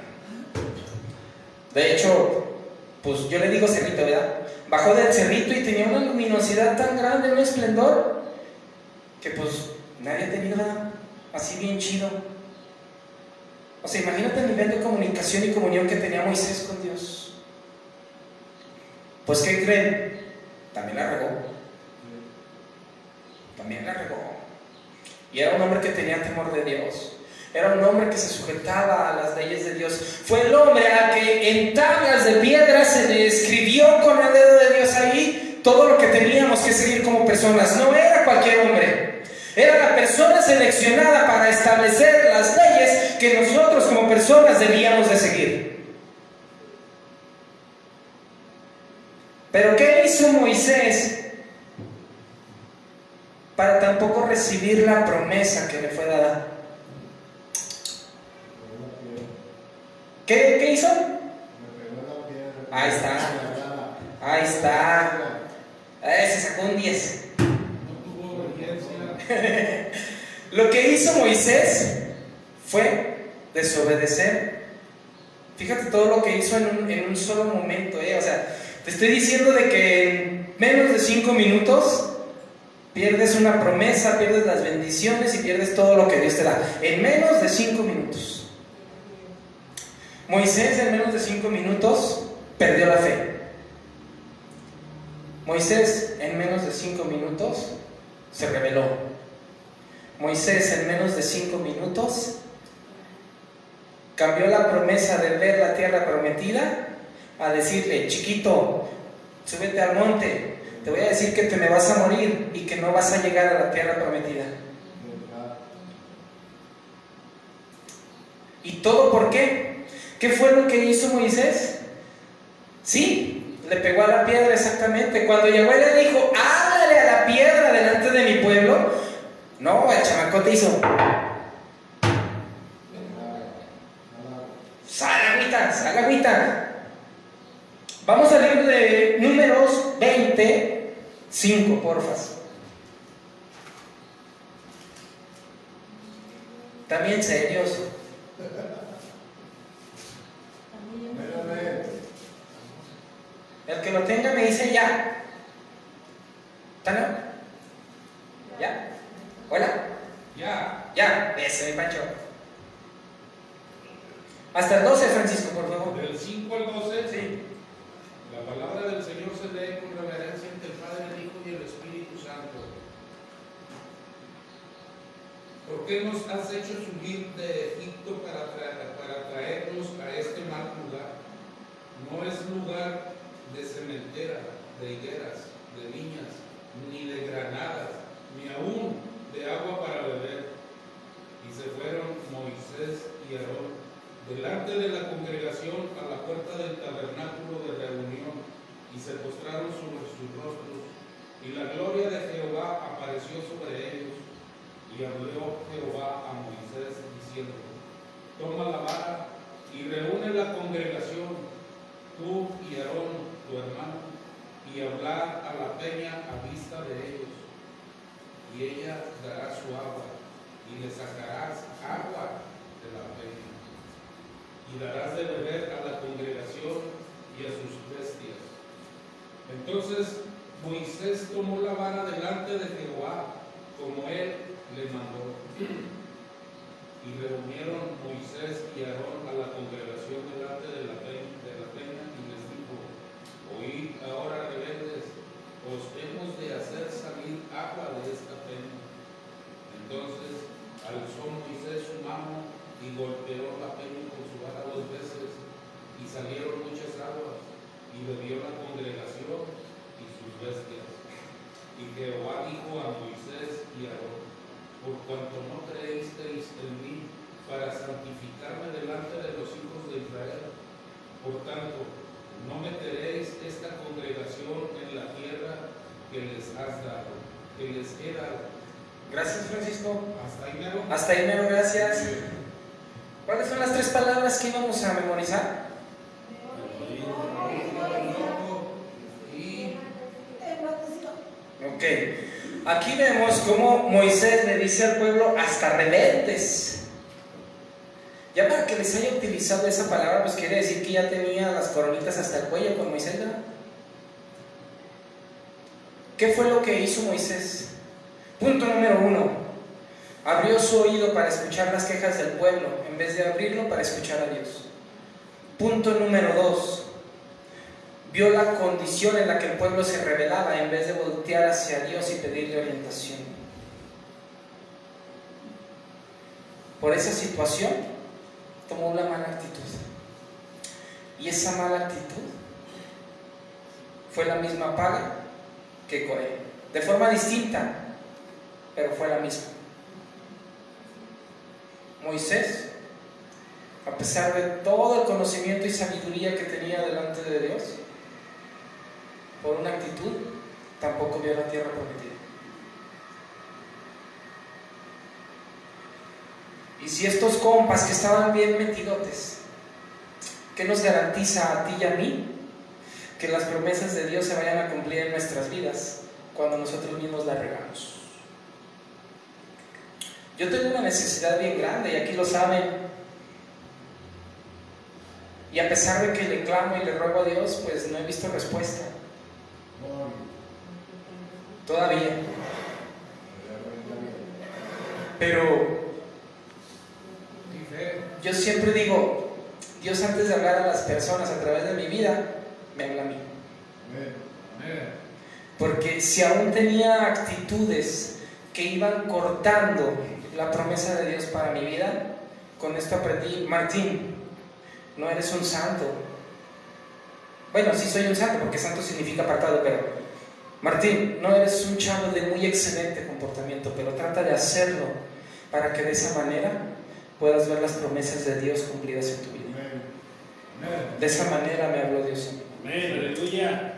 De hecho, pues yo le digo cerrito, ¿verdad? Bajó del cerrito y tenía una luminosidad tan grande, un esplendor, que pues nadie tenido nada así bien chido. O sea, imagínate el nivel de comunicación y comunión que tenía Moisés con Dios. Pues, ¿qué creen? También la regó. También la regó. Y era un hombre que tenía temor de Dios. Era un hombre que se sujetaba a las leyes de Dios. Fue el hombre al que en tablas de piedra se le escribió con el dedo de Dios ahí todo lo que teníamos que seguir como personas. No era cualquier hombre. Era la persona seleccionada para establecer las leyes que nosotros como personas debíamos de seguir. Pero ¿qué hizo Moisés para tampoco recibir la promesa que le fue dada? ¿Qué, qué hizo? Ahí está. Ahí está. Eh, se sacó un 10. Lo que hizo Moisés fue desobedecer. Fíjate todo lo que hizo en un, en un solo momento. ¿eh? O sea, te estoy diciendo de que en menos de cinco minutos pierdes una promesa, pierdes las bendiciones y pierdes todo lo que Dios te da. En menos de cinco minutos. Moisés en menos de cinco minutos perdió la fe. Moisés en menos de cinco minutos se rebeló. Moisés en menos de cinco minutos cambió la promesa de ver la tierra prometida a decirle, chiquito, súbete al monte, te voy a decir que te me vas a morir y que no vas a llegar a la tierra prometida. ¿Y todo por qué? ¿Qué fue lo que hizo Moisés? Sí, le pegó a la piedra exactamente. Cuando Yahweh le dijo, háblale a la piedra delante de mi pueblo, no, el chamacote hizo, sal agüita, sal agüita. Vamos a leer de números 20, 5, porfas. También serios. El que lo tenga me dice ya. ¿Está no? ¿Ya? ¿Hola? Ya. Ya, ese, Pancho. Hasta el 12, Francisco, por favor. Del 5 al 12. Sí. La palabra del Señor se lee con reverencia ante el Padre, el Hijo y el Espíritu Santo. ¿Por qué nos has hecho subir de Egipto para, tra- para traernos a este mal lugar? No es lugar de cementera, de higueras, de viñas, ni de granadas, ni aún de agua para beber. Y se fueron Moisés y Aarón delante de la congregación a la puerta del tabernáculo de reunión y se postraron sobre sus rostros. Y la gloria de Jehová apareció sobre ellos. Y habló Jehová a Moisés diciendo, toma la vara y reúne la congregación, tú y Aarón, tu hermano, y hablar a la peña a vista de ellos. Y ella dará su agua, y le sacarás agua de la peña y darás de beber a la congregación y a sus bestias. Entonces Moisés tomó la vara delante de Jehová, como él le mandó. Y reunieron Moisés y Aarón a la congregación delante de la peña, de y les dijo, oíd ahora rebeldes, os hemos de hacer salir agua de esta peña. Entonces alzó Moisés su mano y golpeó la peña con su vara dos veces, y salieron muchas aguas, y bebió la congregación sus bestias. Y Jehová dijo a Moisés y a Aarón, por cuanto no creísteis en mí para santificarme delante de los hijos de Israel, por tanto, no meteréis esta congregación en la tierra que les has dado, que les he dado. Gracias, Francisco. Hasta ahí mero. Hasta ahí, mero, gracias. ¿Cuáles son las tres palabras que íbamos a memorizar? Ok. Aquí vemos cómo Moisés le dice al pueblo hasta rebeldes. Ya para que les haya utilizado esa palabra, pues quiere decir que ya tenía las coronitas hasta el cuello con Moisés. ¿verdad? ¿Qué fue lo que hizo Moisés? Punto número uno. Abrió su oído para escuchar las quejas del pueblo en vez de abrirlo para escuchar a Dios. Punto número dos. Vio la condición en la que el pueblo se rebelaba en vez de voltear hacia Dios y pedirle orientación. Por esa situación tomó una mala actitud. Y esa mala actitud fue la misma paga que Coré. De forma distinta, pero fue la misma. Moisés, a pesar de todo el conocimiento y sabiduría que tenía delante de Dios, por una actitud, tampoco vio la tierra prometida. Y si estos compas que estaban bien metidotes, ¿qué nos garantiza a ti y a mí que las promesas de Dios se vayan a cumplir en nuestras vidas cuando nosotros mismos las regamos? Yo tengo una necesidad bien grande y aquí lo saben. Y a pesar de que le clamo y le ruego a Dios, pues no he visto respuesta. Todavía. Pero yo siempre digo, Dios antes de hablar a las personas a través de mi vida, me habla a mí. Porque si aún tenía actitudes que iban cortando la promesa de Dios para mi vida, con esto aprendí, Martín, no eres un santo. Bueno, sí soy un santo, porque santo significa apartado, pero Martín, no eres un chavo de muy excelente comportamiento, pero trata de hacerlo para que de esa manera puedas ver las promesas de Dios cumplidas en tu vida. De esa manera me habló Dios aleluya.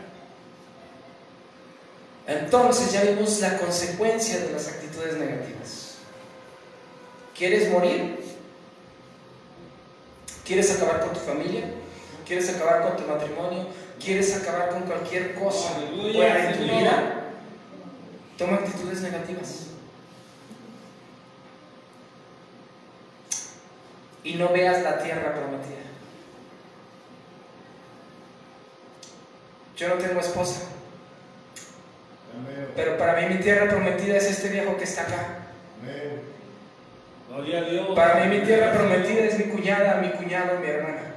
Entonces ya vimos la consecuencia de las actitudes negativas. ¿Quieres morir? ¿Quieres acabar con tu familia? ¿Quieres acabar con tu matrimonio? ¿Quieres acabar con cualquier cosa Aleluya, buena en tu Señor. vida? Toma actitudes negativas. Y no veas la tierra prometida. Yo no tengo esposa, pero para mí mi tierra prometida es este viejo que está acá. Para mí mi tierra prometida es mi cuñada, mi cuñado, mi hermana.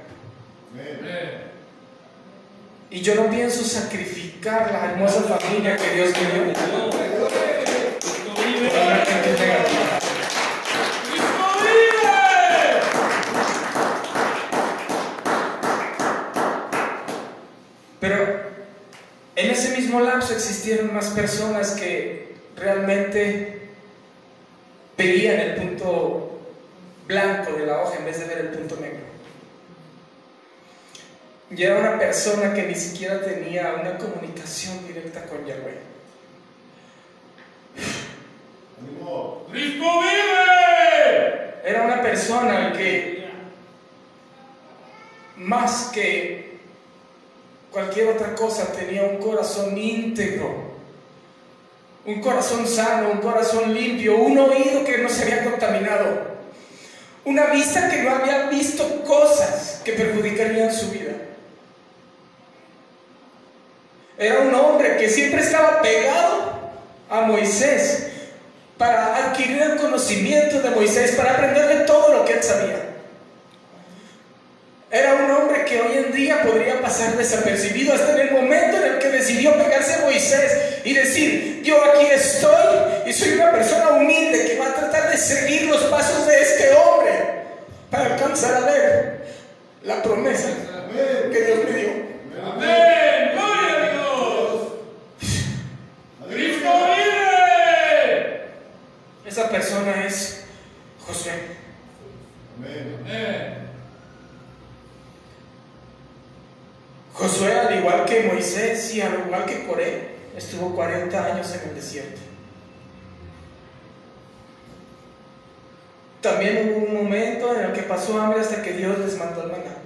Y yo no pienso sacrificar la hermosa familia que Dios me dio. Pero en ese mismo lapso existieron más personas que realmente veían el punto blanco de la hoja en vez de ver el punto negro. Y era una persona que ni siquiera tenía una comunicación directa con Yahweh. Cristo vive. Era una persona que más que cualquier otra cosa tenía un corazón íntegro, un corazón sano, un corazón limpio, un oído que no se había contaminado, una vista que no había visto cosas que perjudicarían su vida. Era un hombre que siempre estaba pegado a Moisés para adquirir el conocimiento de Moisés, para aprender de todo lo que él sabía. Era un hombre que hoy en día podría pasar desapercibido hasta en el momento en el que decidió pegarse a Moisés y decir, yo aquí estoy y soy una persona humilde que va a tratar de seguir los pasos de este hombre para alcanzar a ver la promesa que Dios me dio. Amén. Gloria a Dios. Cristo vive. Esa persona es Josué. Amén. Josué, al igual que Moisés y al igual que Coré, estuvo 40 años en el desierto. También hubo un momento en el que pasó hambre hasta que Dios les mandó el maná.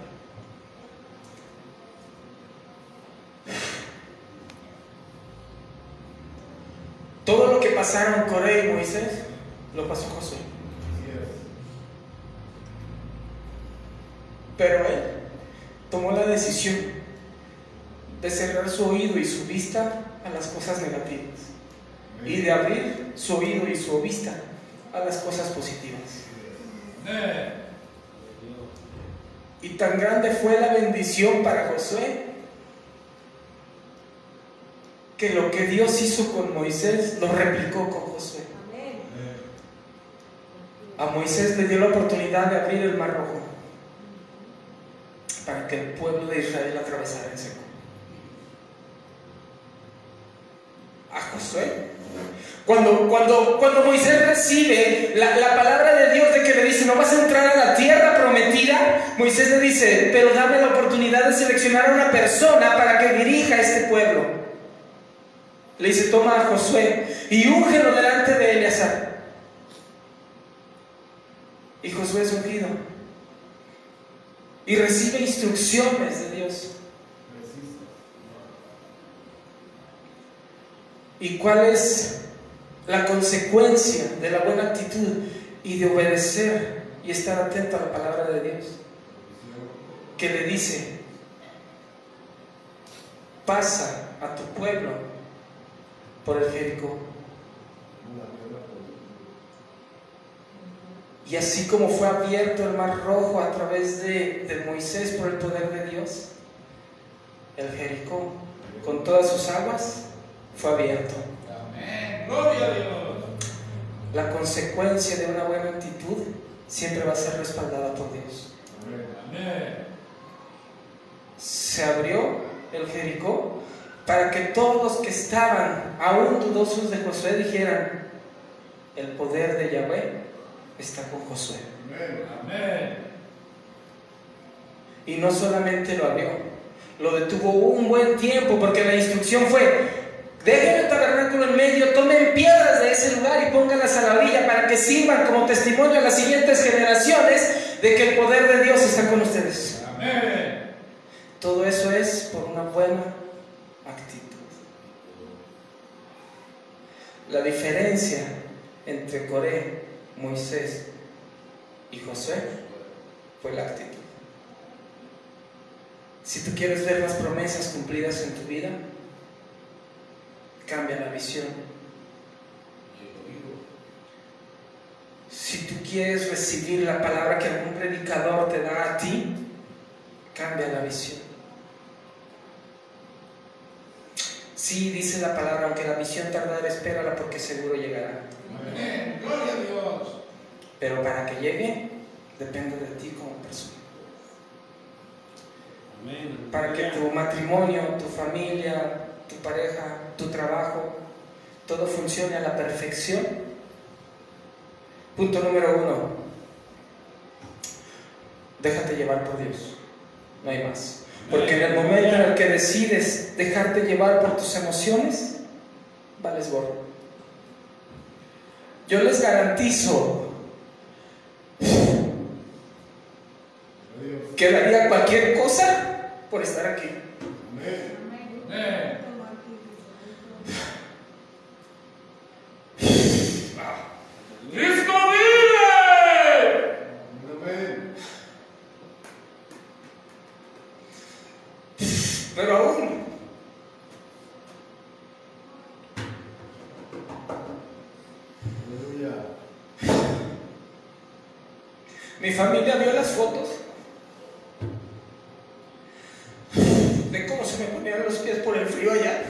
Todo lo que pasaron Coré y Moisés lo pasó Josué. Pero él tomó la decisión de cerrar su oído y su vista a las cosas negativas y de abrir su oído y su vista a las cosas positivas. Y tan grande fue la bendición para Josué que lo que Dios hizo con Moisés lo replicó con Josué. A Moisés le dio la oportunidad de abrir el mar rojo para que el pueblo de Israel atravesara en seco. A Josué. Cuando, cuando, cuando Moisés recibe la, la palabra de Dios de que le dice, no vas a entrar a la tierra prometida, Moisés le dice, pero dame la oportunidad de seleccionar a una persona para que dirija a este pueblo. Le dice, toma a Josué y úngelo delante de Eleazar. Y Josué es ungido. Y recibe instrucciones de Dios. ¿Y cuál es la consecuencia de la buena actitud y de obedecer y estar atento a la palabra de Dios? Que le dice, pasa a tu pueblo por el Jericó. Y así como fue abierto el mar rojo a través de, de Moisés por el poder de Dios, el Jericó, con todas sus aguas, fue abierto. Amén. Gloria a Dios. La consecuencia de una buena actitud siempre va a ser respaldada por Dios. Amén. Se abrió el Jericó para que todos los que estaban aún dudosos de Josué dijeran, el poder de Yahweh está con Josué. Amén. Y no solamente lo abrió, lo detuvo un buen tiempo porque la instrucción fue, dejen el tabernáculo en medio, tomen piedras de ese lugar y pónganlas a la orilla para que sirvan como testimonio a las siguientes generaciones de que el poder de Dios está con ustedes. Amén. Todo eso es por una buena actitud. La diferencia entre Coré, Moisés y Josué fue la actitud. Si tú quieres ver las promesas cumplidas en tu vida, cambia la visión. Si tú quieres recibir la palabra que algún predicador te da a ti, cambia la visión. Sí, dice la palabra, aunque la visión tardara, espérala porque seguro llegará. Amén. Gloria a Dios. Pero para que llegue, depende de ti como persona. Amén. Para que tu matrimonio, tu familia, tu pareja, tu trabajo, todo funcione a la perfección. Punto número uno. Déjate llevar por Dios. No hay más. Porque en el momento en el que decides dejarte llevar por tus emociones, vales gorro. Yo les garantizo que daría cualquier cosa por estar aquí. Amén. Amén. ¡Cristo vive! Amén. Pero aún, Aleluya. mi familia vio las fotos de cómo se me ponían los pies por el frío allá.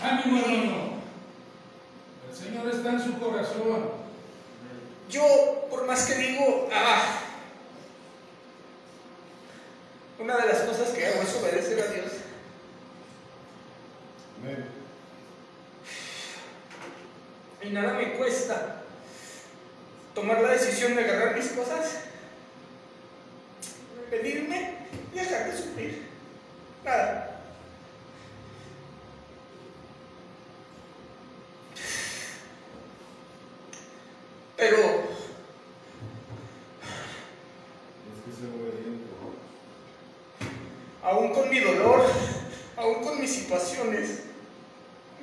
Ánimo, hermano. El Señor está en su corazón. Yo, por más que digo, ah, una de las cosas que hago es obedecer a Dios. Amén. Y nada me cuesta tomar la decisión de agarrar mis cosas, venirme y dejar de sufrir. Nada. Pero Es que ser obediente. aún con mi dolor, aún con mis situaciones,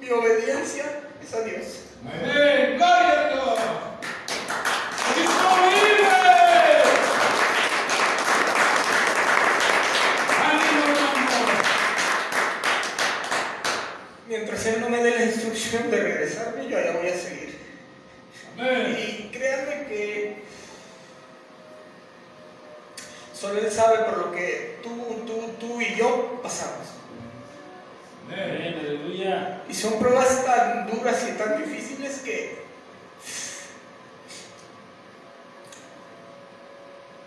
mi obediencia es a Dios. Amén. Amén. Gloria a Dios. ¡Cristo vive! ¡Ánimo, hermano! Mientras Él no me dé la instrucción de regresarme, yo allá voy a seguir. Amén. Y créanme que solo Él sabe por lo que tú, tú, tú y yo pasamos. Amén. Amén. Aleluya. Y son pruebas tan duras y tan difíciles que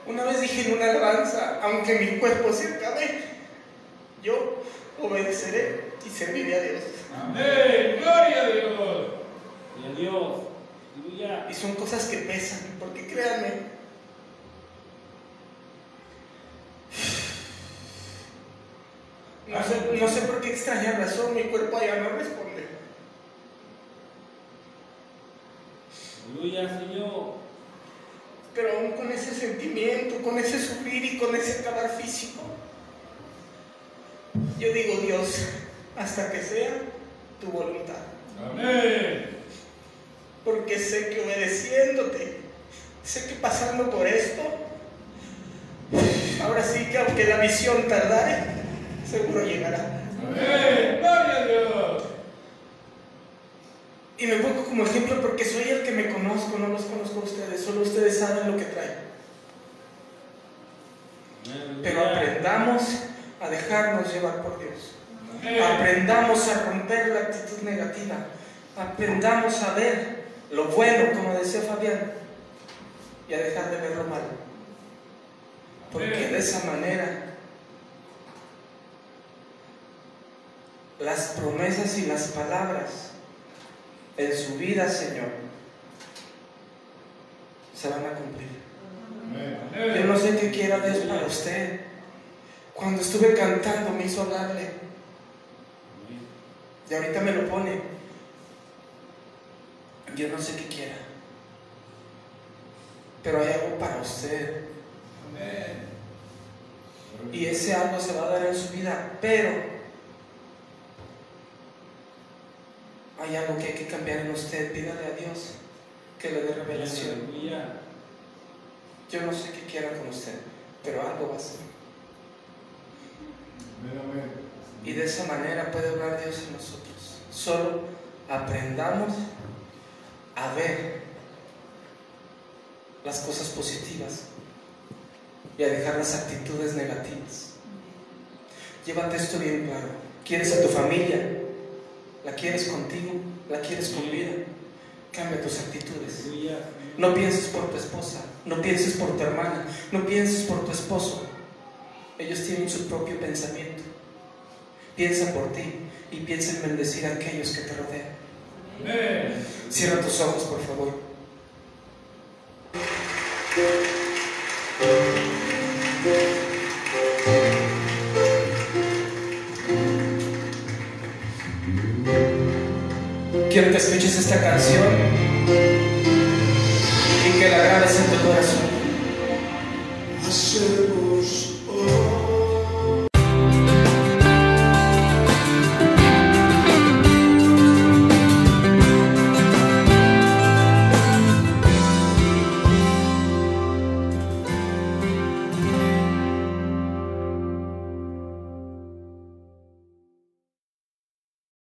una vez dije en una alabanza, aunque mi cuerpo se acabe, yo obedeceré y serviré a Dios. Amén. Gloria a Dios. Y a Dios. Aleluya. Y son cosas que pesan, porque créanme, no sé, por qué extraña razón mi cuerpo allá no responde. Aleluya, Señor. Pero aún con ese sentimiento, con ese sufrir y con ese acabar físico, yo digo Dios, hasta que sea tu voluntad. Amén. Porque sé que obedeciéndote, sé que pasando por esto, ahora sí que aunque la visión tardare, seguro llegará. Amén. Gloria a Dios. Y me pongo como ejemplo porque soy el que me conozco, no los conozco a ustedes, solo ustedes saben lo que traigo. Pero aprendamos a dejarnos llevar por Dios. Aprendamos a romper la actitud negativa. Aprendamos a ver lo bueno, como decía Fabián, y a dejar de ver lo malo. Porque de esa manera las promesas y las palabras en su vida, Señor, se van a cumplir. Yo no sé qué quiera Dios para usted. Cuando estuve cantando me hizo. Amén. Y ahorita me lo pone. Yo no sé qué quiera. Pero hay algo para usted. Y ese algo se va a dar en su vida. Pero hay algo que hay que cambiar en usted. Pídale a Dios que le dé revelación. Yo no sé qué quiera con usted. Pero algo va a ser. Y de esa manera puede obrar Dios en nosotros. Solo aprendamos a ver las cosas positivas y a dejar las actitudes negativas. Llévate esto bien claro. ¿Quieres a tu familia? ¿La quieres contigo? ¿La quieres con vida? Cambia tus actitudes. No pienses por tu esposa, no pienses por tu hermana, no pienses por tu esposo. Ellos tienen su propio pensamiento. Piensa por ti y piensa en bendecir a aquellos que te rodean. Cierra tus ojos, por favor. Escuches esta canción y que la grabes en tu corazón.